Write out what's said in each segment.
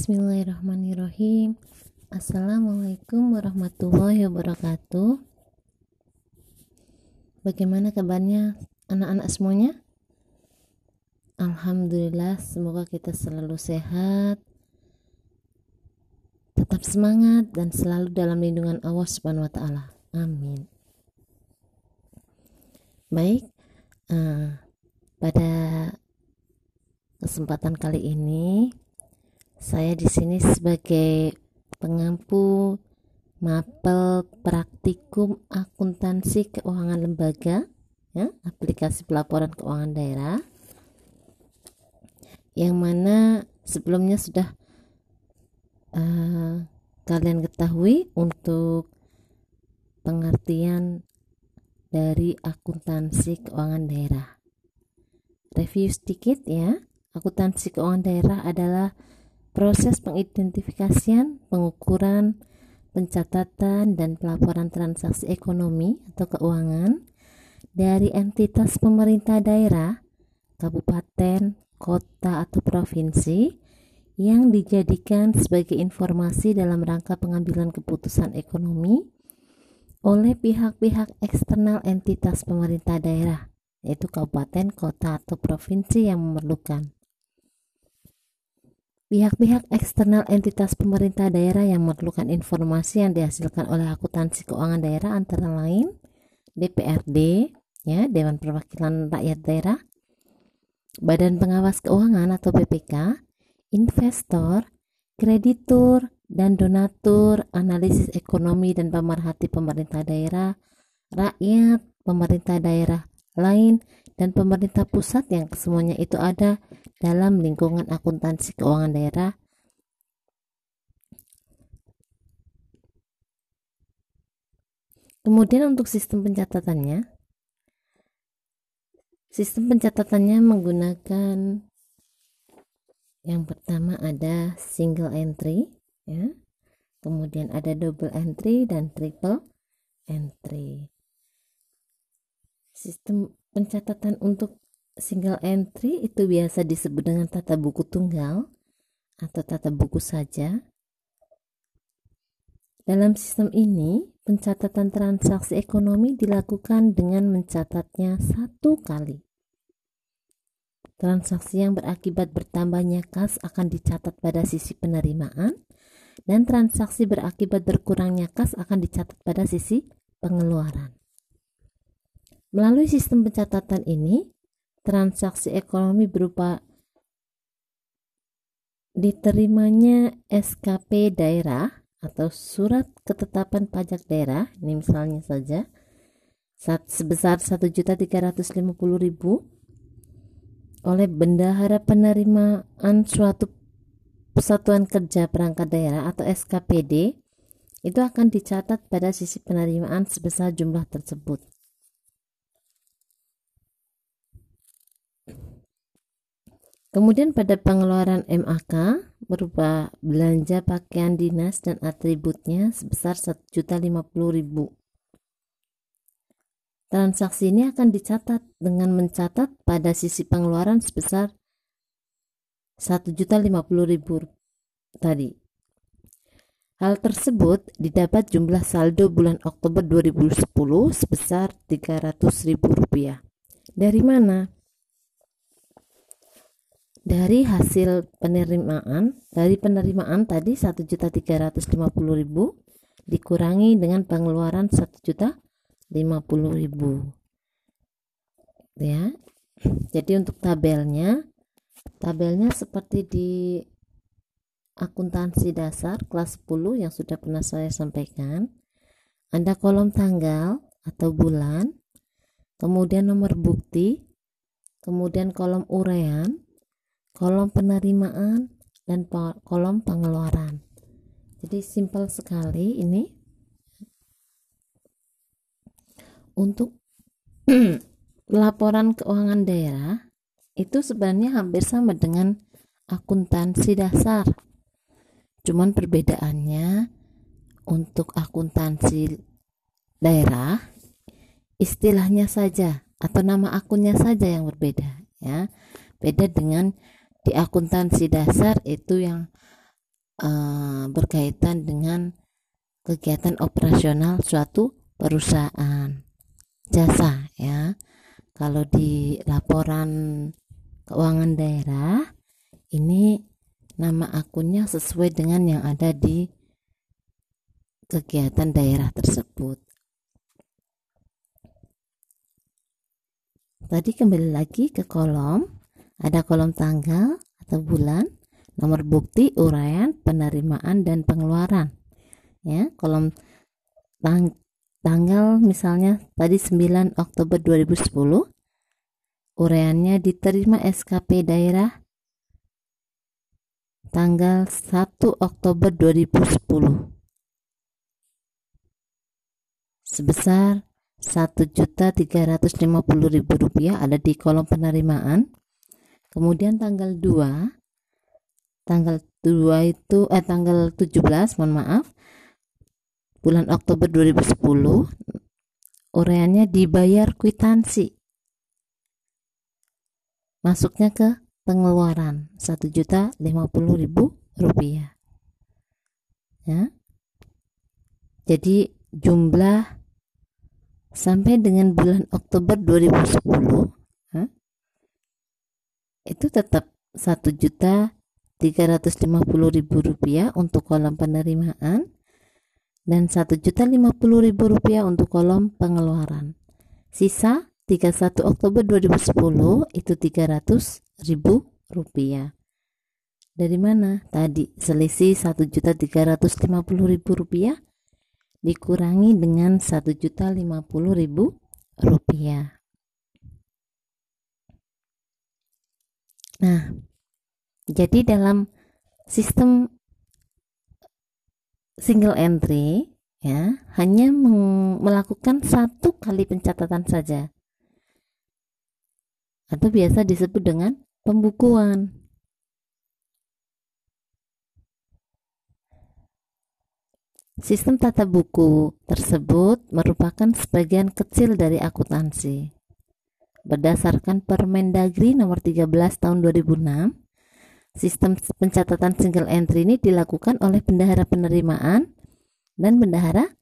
Bismillahirrahmanirrahim. Assalamualaikum warahmatullahi wabarakatuh. Bagaimana kabarnya anak-anak semuanya? Alhamdulillah semoga kita selalu sehat Tetap semangat dan selalu dalam lindungan Allah subhanahu wa ta'ala. Amin. Baik uh, Pada kesempatan kali ini saya di sini sebagai pengampu mapel praktikum akuntansi keuangan lembaga ya, aplikasi pelaporan keuangan daerah yang mana sebelumnya sudah uh, kalian ketahui untuk pengertian dari akuntansi keuangan daerah. Review sedikit ya. Akuntansi keuangan daerah adalah Proses pengidentifikasian, pengukuran, pencatatan, dan pelaporan transaksi ekonomi atau keuangan dari entitas pemerintah daerah, kabupaten, kota, atau provinsi yang dijadikan sebagai informasi dalam rangka pengambilan keputusan ekonomi oleh pihak-pihak eksternal entitas pemerintah daerah, yaitu kabupaten, kota, atau provinsi yang memerlukan. Pihak-pihak eksternal entitas pemerintah daerah yang memerlukan informasi yang dihasilkan oleh akuntansi keuangan daerah antara lain DPRD, ya Dewan Perwakilan Rakyat Daerah, Badan Pengawas Keuangan atau BPK, investor, kreditur, dan donatur, analisis ekonomi dan pemerhati pemerintah daerah, rakyat, pemerintah daerah lain, dan pemerintah pusat yang semuanya itu ada dalam lingkungan akuntansi keuangan daerah. Kemudian untuk sistem pencatatannya, sistem pencatatannya menggunakan yang pertama ada single entry, ya, kemudian ada double entry dan triple entry. Sistem pencatatan untuk single entry itu biasa disebut dengan tata buku tunggal atau tata buku saja. Dalam sistem ini, pencatatan transaksi ekonomi dilakukan dengan mencatatnya satu kali. Transaksi yang berakibat bertambahnya kas akan dicatat pada sisi penerimaan dan transaksi berakibat berkurangnya kas akan dicatat pada sisi pengeluaran. Melalui sistem pencatatan ini, transaksi ekonomi berupa diterimanya SKP daerah atau surat ketetapan pajak daerah ini misalnya saja sebesar 1.350.000 oleh bendahara penerimaan suatu persatuan kerja perangkat daerah atau SKPD itu akan dicatat pada sisi penerimaan sebesar jumlah tersebut. Kemudian pada pengeluaran MAK berupa belanja pakaian dinas dan atributnya sebesar 1.050.000. Transaksi ini akan dicatat dengan mencatat pada sisi pengeluaran sebesar 1.050.000 tadi. Hal tersebut didapat jumlah saldo bulan Oktober 2010 sebesar Rp300.000. Dari mana? Dari hasil penerimaan dari penerimaan tadi 1.350.000 dikurangi dengan pengeluaran 1.050.000 ya. Jadi untuk tabelnya tabelnya seperti di akuntansi dasar kelas 10 yang sudah pernah saya sampaikan. Ada kolom tanggal atau bulan kemudian nomor bukti kemudian kolom urean kolom penerimaan dan kolom pengeluaran. Jadi simpel sekali ini. Untuk laporan keuangan daerah itu sebenarnya hampir sama dengan akuntansi dasar. Cuman perbedaannya untuk akuntansi daerah istilahnya saja atau nama akunnya saja yang berbeda ya. Beda dengan di akuntansi dasar itu yang uh, berkaitan dengan kegiatan operasional suatu perusahaan jasa ya. Kalau di laporan keuangan daerah ini nama akunnya sesuai dengan yang ada di kegiatan daerah tersebut. Tadi kembali lagi ke kolom ada kolom tanggal atau bulan nomor bukti uraian penerimaan dan pengeluaran. Ya kolom tang tanggal misalnya tadi 9 Oktober 2010 ureannya diterima SKP daerah tanggal 1 Oktober 2010 sebesar Rp1.350.000 ada di kolom penerimaan kemudian tanggal 2 tanggal 2 itu eh tanggal 17 mohon maaf bulan Oktober 2010 ureannya dibayar kwitansi. Masuknya ke pengeluaran satu juta lima puluh ribu rupiah. Ya. Jadi jumlah sampai dengan bulan Oktober 2010 ya, itu tetap satu juta tiga ratus lima puluh ribu rupiah untuk kolom penerimaan dan Rp1.050.000 untuk kolom pengeluaran. Sisa 31 Oktober 2010 itu Rp300.000. Dari mana? Tadi selisih Rp1.350.000 dikurangi dengan Rp1.050.000. Nah, jadi dalam sistem single entry ya hanya melakukan satu kali pencatatan saja atau biasa disebut dengan pembukuan. Sistem tata buku tersebut merupakan sebagian kecil dari akuntansi. Berdasarkan Permendagri nomor 13 tahun 2006, Sistem pencatatan single entry ini dilakukan oleh bendahara penerimaan dan bendahara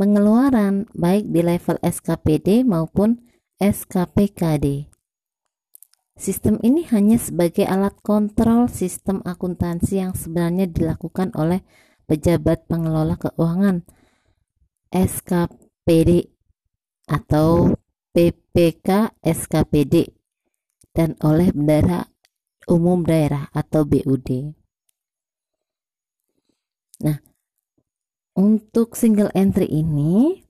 pengeluaran baik di level SKPD maupun SKPKD. Sistem ini hanya sebagai alat kontrol sistem akuntansi yang sebenarnya dilakukan oleh pejabat pengelola keuangan SKPD atau PPK SKPD dan oleh bendahara umum daerah atau BUD. Nah, untuk single entry ini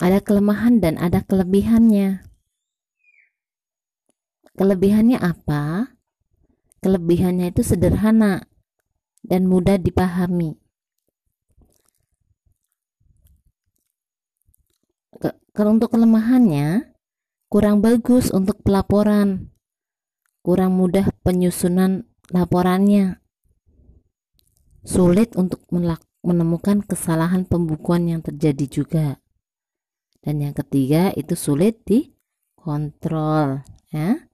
ada kelemahan dan ada kelebihannya. Kelebihannya apa? Kelebihannya itu sederhana dan mudah dipahami. Kalau untuk kelemahannya, kurang bagus untuk pelaporan, kurang mudah penyusunan laporannya, sulit untuk menemukan kesalahan pembukuan yang terjadi juga. Dan yang ketiga itu sulit dikontrol, ya.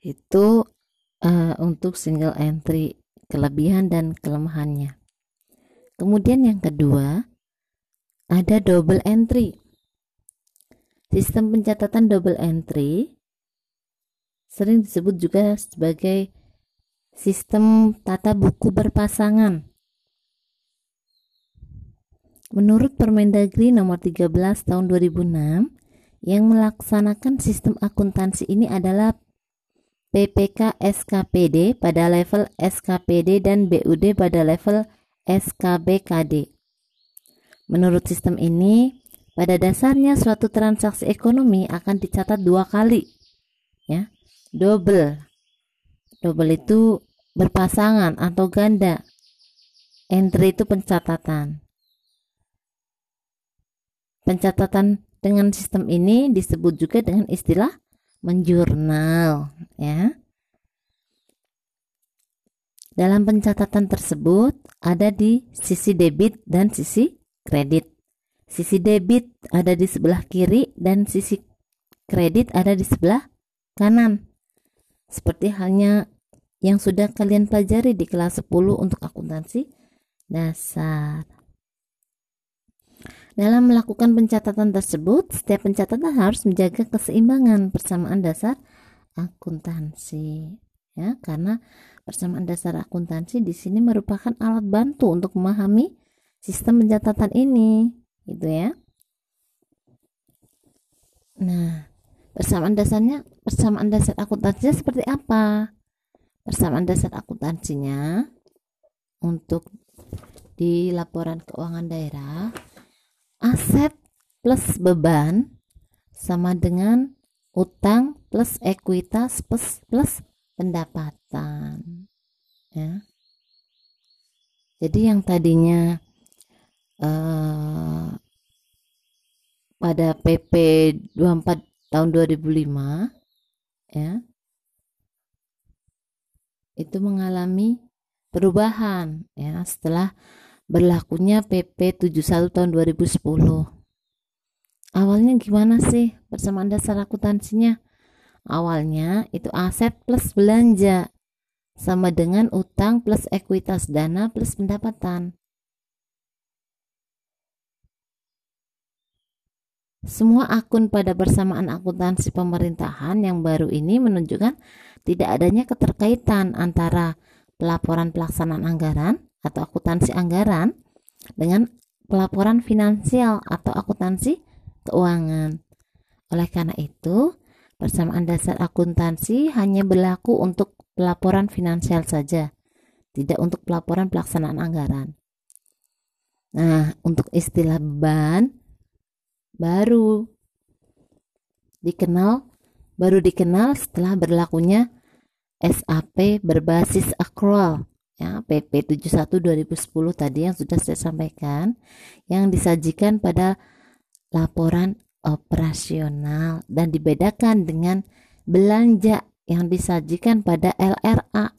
itu uh, untuk single entry kelebihan dan kelemahannya. Kemudian yang kedua, ada double entry. Sistem pencatatan double entry sering disebut juga sebagai sistem tata buku berpasangan. Menurut Permendagri nomor 13 tahun 2006, yang melaksanakan sistem akuntansi ini adalah PPK SKPD pada level SKPD dan BUD pada level SKBKD. Menurut sistem ini, pada dasarnya suatu transaksi ekonomi akan dicatat dua kali. Ya, double. Double itu berpasangan atau ganda. Entry itu pencatatan. Pencatatan dengan sistem ini disebut juga dengan istilah menjurnal, ya. Dalam pencatatan tersebut ada di sisi debit dan sisi kredit. sisi debit ada di sebelah kiri dan sisi kredit ada di sebelah kanan. Seperti halnya yang sudah kalian pelajari di kelas 10 untuk akuntansi dasar. Dalam melakukan pencatatan tersebut, setiap pencatatan harus menjaga keseimbangan persamaan dasar akuntansi. Ya, karena persamaan dasar akuntansi di sini merupakan alat bantu untuk memahami sistem pencatatan ini, gitu ya. Nah, persamaan dasarnya, persamaan dasar akuntansinya seperti apa? Persamaan dasar akuntansinya untuk di laporan keuangan daerah plus beban sama dengan utang plus ekuitas plus plus pendapatan ya jadi yang tadinya uh, pada PP 24 tahun 2005 ya itu mengalami perubahan ya setelah berlakunya PP 71 tahun 2010. Awalnya gimana sih persamaan dasar akuntansinya? Awalnya itu aset plus belanja sama dengan utang plus ekuitas dana plus pendapatan. Semua akun pada persamaan akuntansi pemerintahan yang baru ini menunjukkan tidak adanya keterkaitan antara pelaporan pelaksanaan anggaran atau akuntansi anggaran dengan pelaporan finansial atau akuntansi keuangan. Oleh karena itu, persamaan dasar akuntansi hanya berlaku untuk pelaporan finansial saja, tidak untuk pelaporan pelaksanaan anggaran. Nah, untuk istilah beban baru dikenal baru dikenal setelah berlakunya SAP berbasis accrual ya PP 71 2010 tadi yang sudah saya sampaikan yang disajikan pada laporan operasional dan dibedakan dengan belanja yang disajikan pada LRA.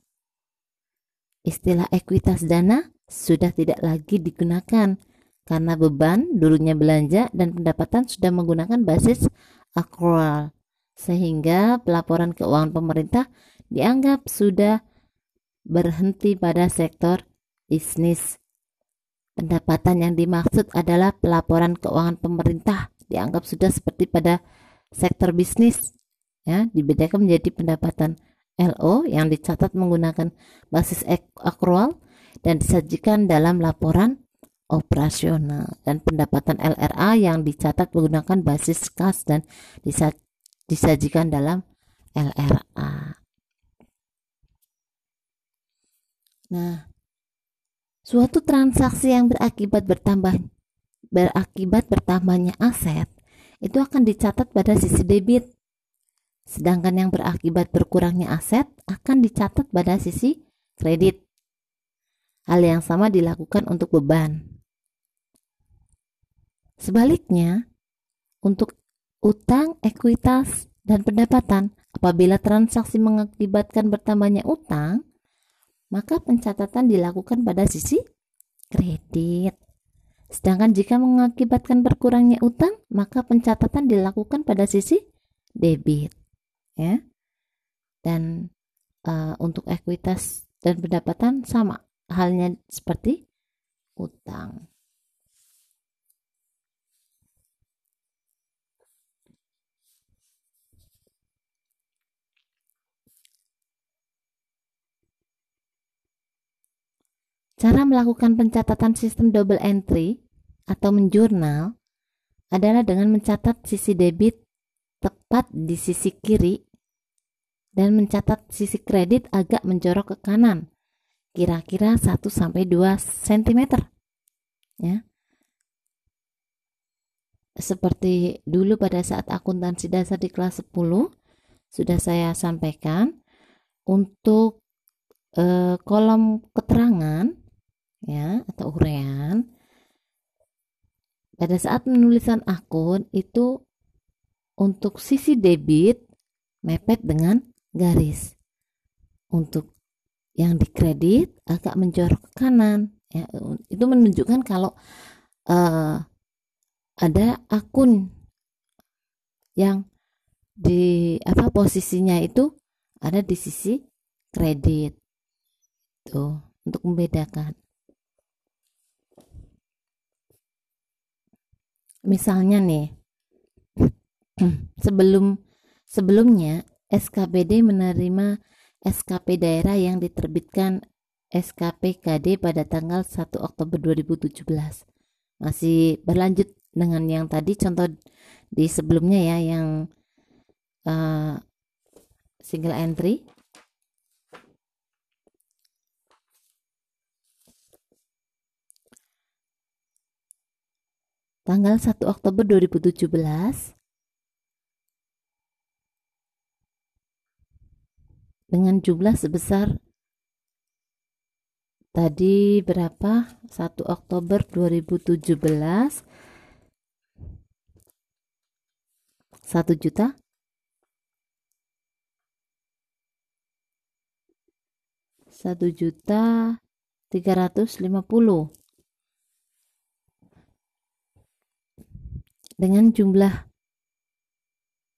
Istilah ekuitas dana sudah tidak lagi digunakan karena beban dulunya belanja dan pendapatan sudah menggunakan basis accrual sehingga pelaporan keuangan pemerintah dianggap sudah berhenti pada sektor bisnis. Pendapatan yang dimaksud adalah pelaporan keuangan pemerintah dianggap sudah seperti pada sektor bisnis ya dibedakan menjadi pendapatan LO yang dicatat menggunakan basis akrual dan disajikan dalam laporan operasional dan pendapatan LRA yang dicatat menggunakan basis kas dan disajikan dalam LRA. Nah, suatu transaksi yang berakibat bertambah berakibat bertambahnya aset itu akan dicatat pada sisi debit. Sedangkan yang berakibat berkurangnya aset akan dicatat pada sisi kredit. Hal yang sama dilakukan untuk beban. Sebaliknya, untuk utang, ekuitas, dan pendapatan, apabila transaksi mengakibatkan bertambahnya utang, maka pencatatan dilakukan pada sisi kredit. Sedangkan jika mengakibatkan berkurangnya utang, maka pencatatan dilakukan pada sisi debit. Ya. Dan uh, untuk ekuitas dan pendapatan sama halnya seperti utang. Cara melakukan pencatatan sistem double entry atau menjurnal adalah dengan mencatat sisi debit tepat di sisi kiri dan mencatat sisi kredit agak menjorok ke kanan, kira-kira 1 sampai 2 cm. Ya. Seperti dulu pada saat akuntansi dasar di kelas 10 sudah saya sampaikan untuk eh, kolom keterangan ya atau urean. Pada saat penulisan akun itu untuk sisi debit mepet dengan garis. Untuk yang dikredit agak menjorok ke kanan. Ya itu menunjukkan kalau uh, ada akun yang di apa posisinya itu ada di sisi kredit. Tuh untuk membedakan misalnya nih sebelum sebelumnya SKPD menerima SKP daerah yang diterbitkan SKPKD pada tanggal 1 Oktober 2017 masih berlanjut dengan yang tadi contoh di sebelumnya ya yang uh, single entry tanggal 1 Oktober 2017 dengan jumlah sebesar tadi berapa? 1 Oktober 2017 satu juta? Satu juta tiga ratus lima puluh dengan jumlah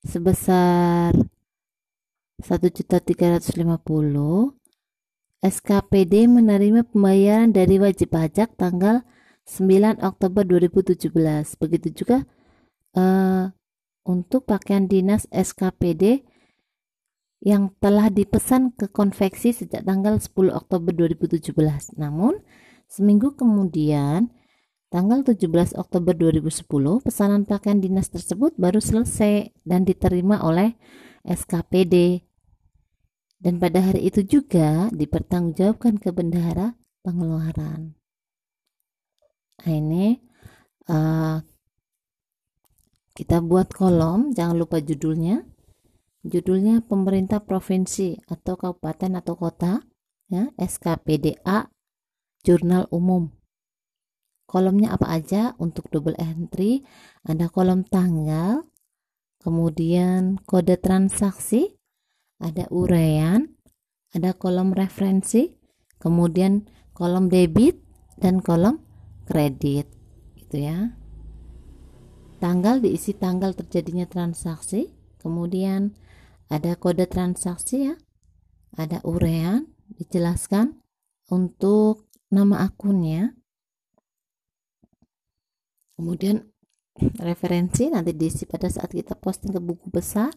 sebesar satu juta tiga ratus lima puluh SKPD menerima pembayaran dari wajib pajak tanggal 9 Oktober 2017. Begitu juga uh, untuk pakaian dinas SKPD yang telah dipesan ke konveksi sejak tanggal 10 Oktober 2017. Namun, seminggu kemudian, tanggal 17 Oktober 2010, pesanan pakaian dinas tersebut baru selesai dan diterima oleh SKPD. Dan pada hari itu juga dipertanggungjawabkan ke bendahara pengeluaran. Nah, ini uh, kita buat kolom, jangan lupa judulnya. Judulnya pemerintah provinsi atau kabupaten atau kota, ya, SKPDA, jurnal umum. Kolomnya apa aja untuk double entry? Ada kolom tanggal, kemudian kode transaksi, ada urean, ada kolom referensi, kemudian kolom debit dan kolom kredit gitu ya tanggal diisi tanggal terjadinya transaksi kemudian ada kode transaksi ya ada urean dijelaskan untuk nama akunnya kemudian referensi nanti diisi pada saat kita posting ke buku besar.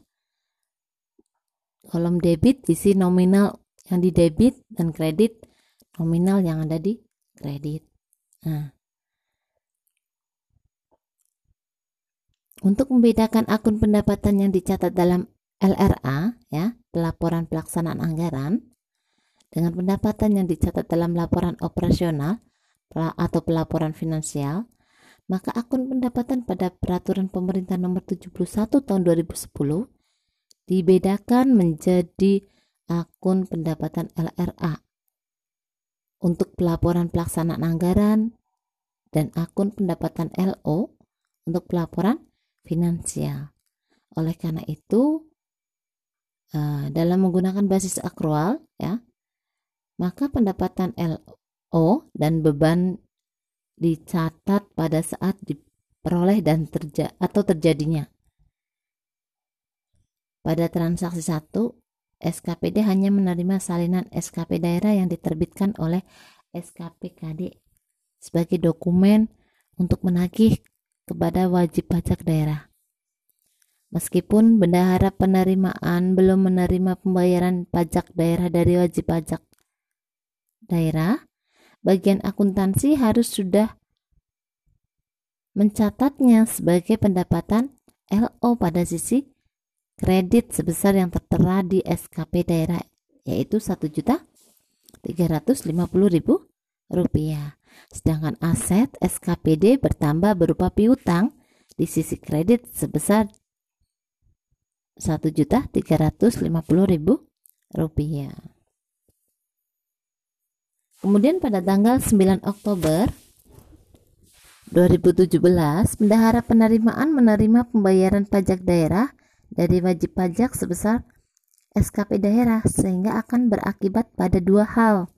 Kolom debit isi nominal yang di debit dan kredit nominal yang ada di kredit. Nah. Untuk membedakan akun pendapatan yang dicatat dalam LRA, ya, pelaporan pelaksanaan anggaran, dengan pendapatan yang dicatat dalam laporan operasional atau pelaporan finansial, maka akun pendapatan pada peraturan pemerintah nomor 71 tahun 2010 dibedakan menjadi akun pendapatan LRA untuk pelaporan pelaksanaan anggaran dan akun pendapatan LO untuk pelaporan finansial. Oleh karena itu, uh, dalam menggunakan basis akrual, ya, maka pendapatan LO dan beban dicatat pada saat diperoleh dan terja atau terjadinya. Pada transaksi 1, SKPD hanya menerima salinan SKP daerah yang diterbitkan oleh SKPKD sebagai dokumen untuk menagih kepada wajib pajak daerah. Meskipun bendahara penerimaan belum menerima pembayaran pajak daerah dari wajib pajak daerah, bagian akuntansi harus sudah mencatatnya sebagai pendapatan LO pada sisi kredit sebesar yang tertera di SKP daerah yaitu Rp1.350.000 Sedangkan aset SKPD bertambah berupa piutang di sisi kredit sebesar Rp1.350.000 rupiah. Kemudian pada tanggal 9 Oktober 2017, Bendahara Penerimaan menerima pembayaran pajak daerah dari wajib pajak sebesar SKP daerah sehingga akan berakibat pada dua hal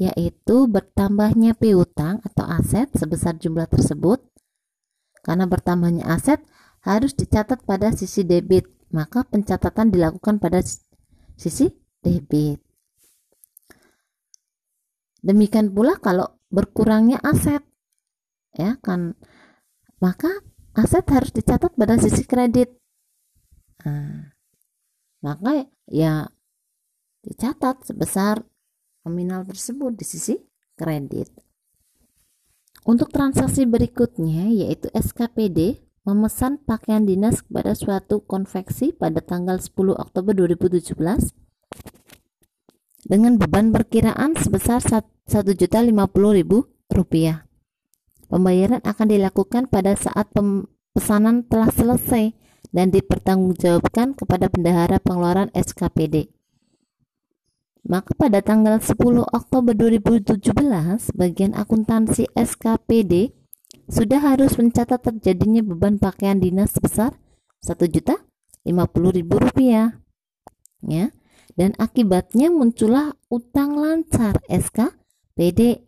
yaitu bertambahnya piutang atau aset sebesar jumlah tersebut karena bertambahnya aset harus dicatat pada sisi debit, maka pencatatan dilakukan pada sisi debit. Demikian pula kalau berkurangnya aset, ya kan, maka aset harus dicatat pada sisi kredit. Nah, maka ya dicatat sebesar nominal tersebut di sisi kredit. Untuk transaksi berikutnya yaitu SKPD memesan pakaian dinas kepada suatu konveksi pada tanggal 10 Oktober 2017 dengan beban perkiraan sebesar Rp1.050.000. Pembayaran akan dilakukan pada saat pesanan telah selesai dan dipertanggungjawabkan kepada bendahara pengeluaran SKPD. Maka pada tanggal 10 Oktober 2017, bagian akuntansi SKPD sudah harus mencatat terjadinya beban pakaian dinas sebesar Rp1.050.000. Ya. Dan akibatnya muncullah utang lancar SKPD.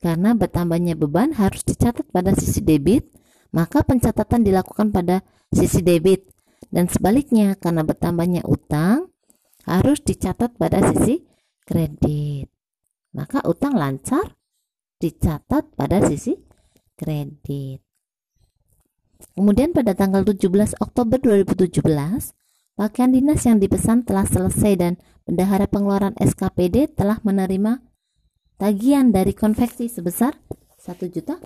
Karena bertambahnya beban harus dicatat pada sisi debit, maka pencatatan dilakukan pada sisi debit dan sebaliknya karena bertambahnya utang harus dicatat pada sisi kredit. Maka utang lancar dicatat pada sisi kredit. Kemudian pada tanggal 17 Oktober 2017, pakaian dinas yang dipesan telah selesai dan bendahara pengeluaran SKPD telah menerima tagihan dari konveksi sebesar 1 juta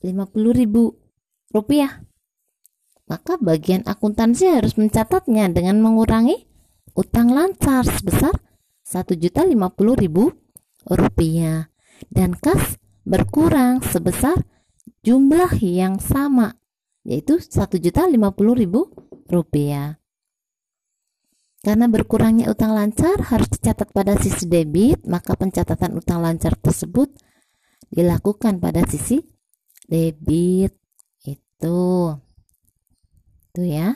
50 ribu rupiah maka bagian akuntansi harus mencatatnya dengan mengurangi utang lancar sebesar Rp1.050.000 dan kas berkurang sebesar jumlah yang sama yaitu Rp1.050.000. Karena berkurangnya utang lancar harus dicatat pada sisi debit, maka pencatatan utang lancar tersebut dilakukan pada sisi debit. Itu. Itu ya.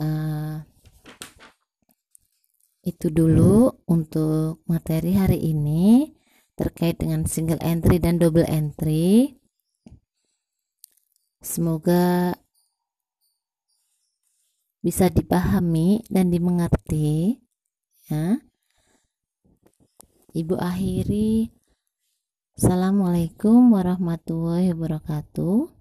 Uh, itu dulu untuk materi hari ini terkait dengan single entry dan double entry. Semoga bisa dipahami dan dimengerti ya. Ibu akhiri. Assalamualaikum warahmatullahi wabarakatuh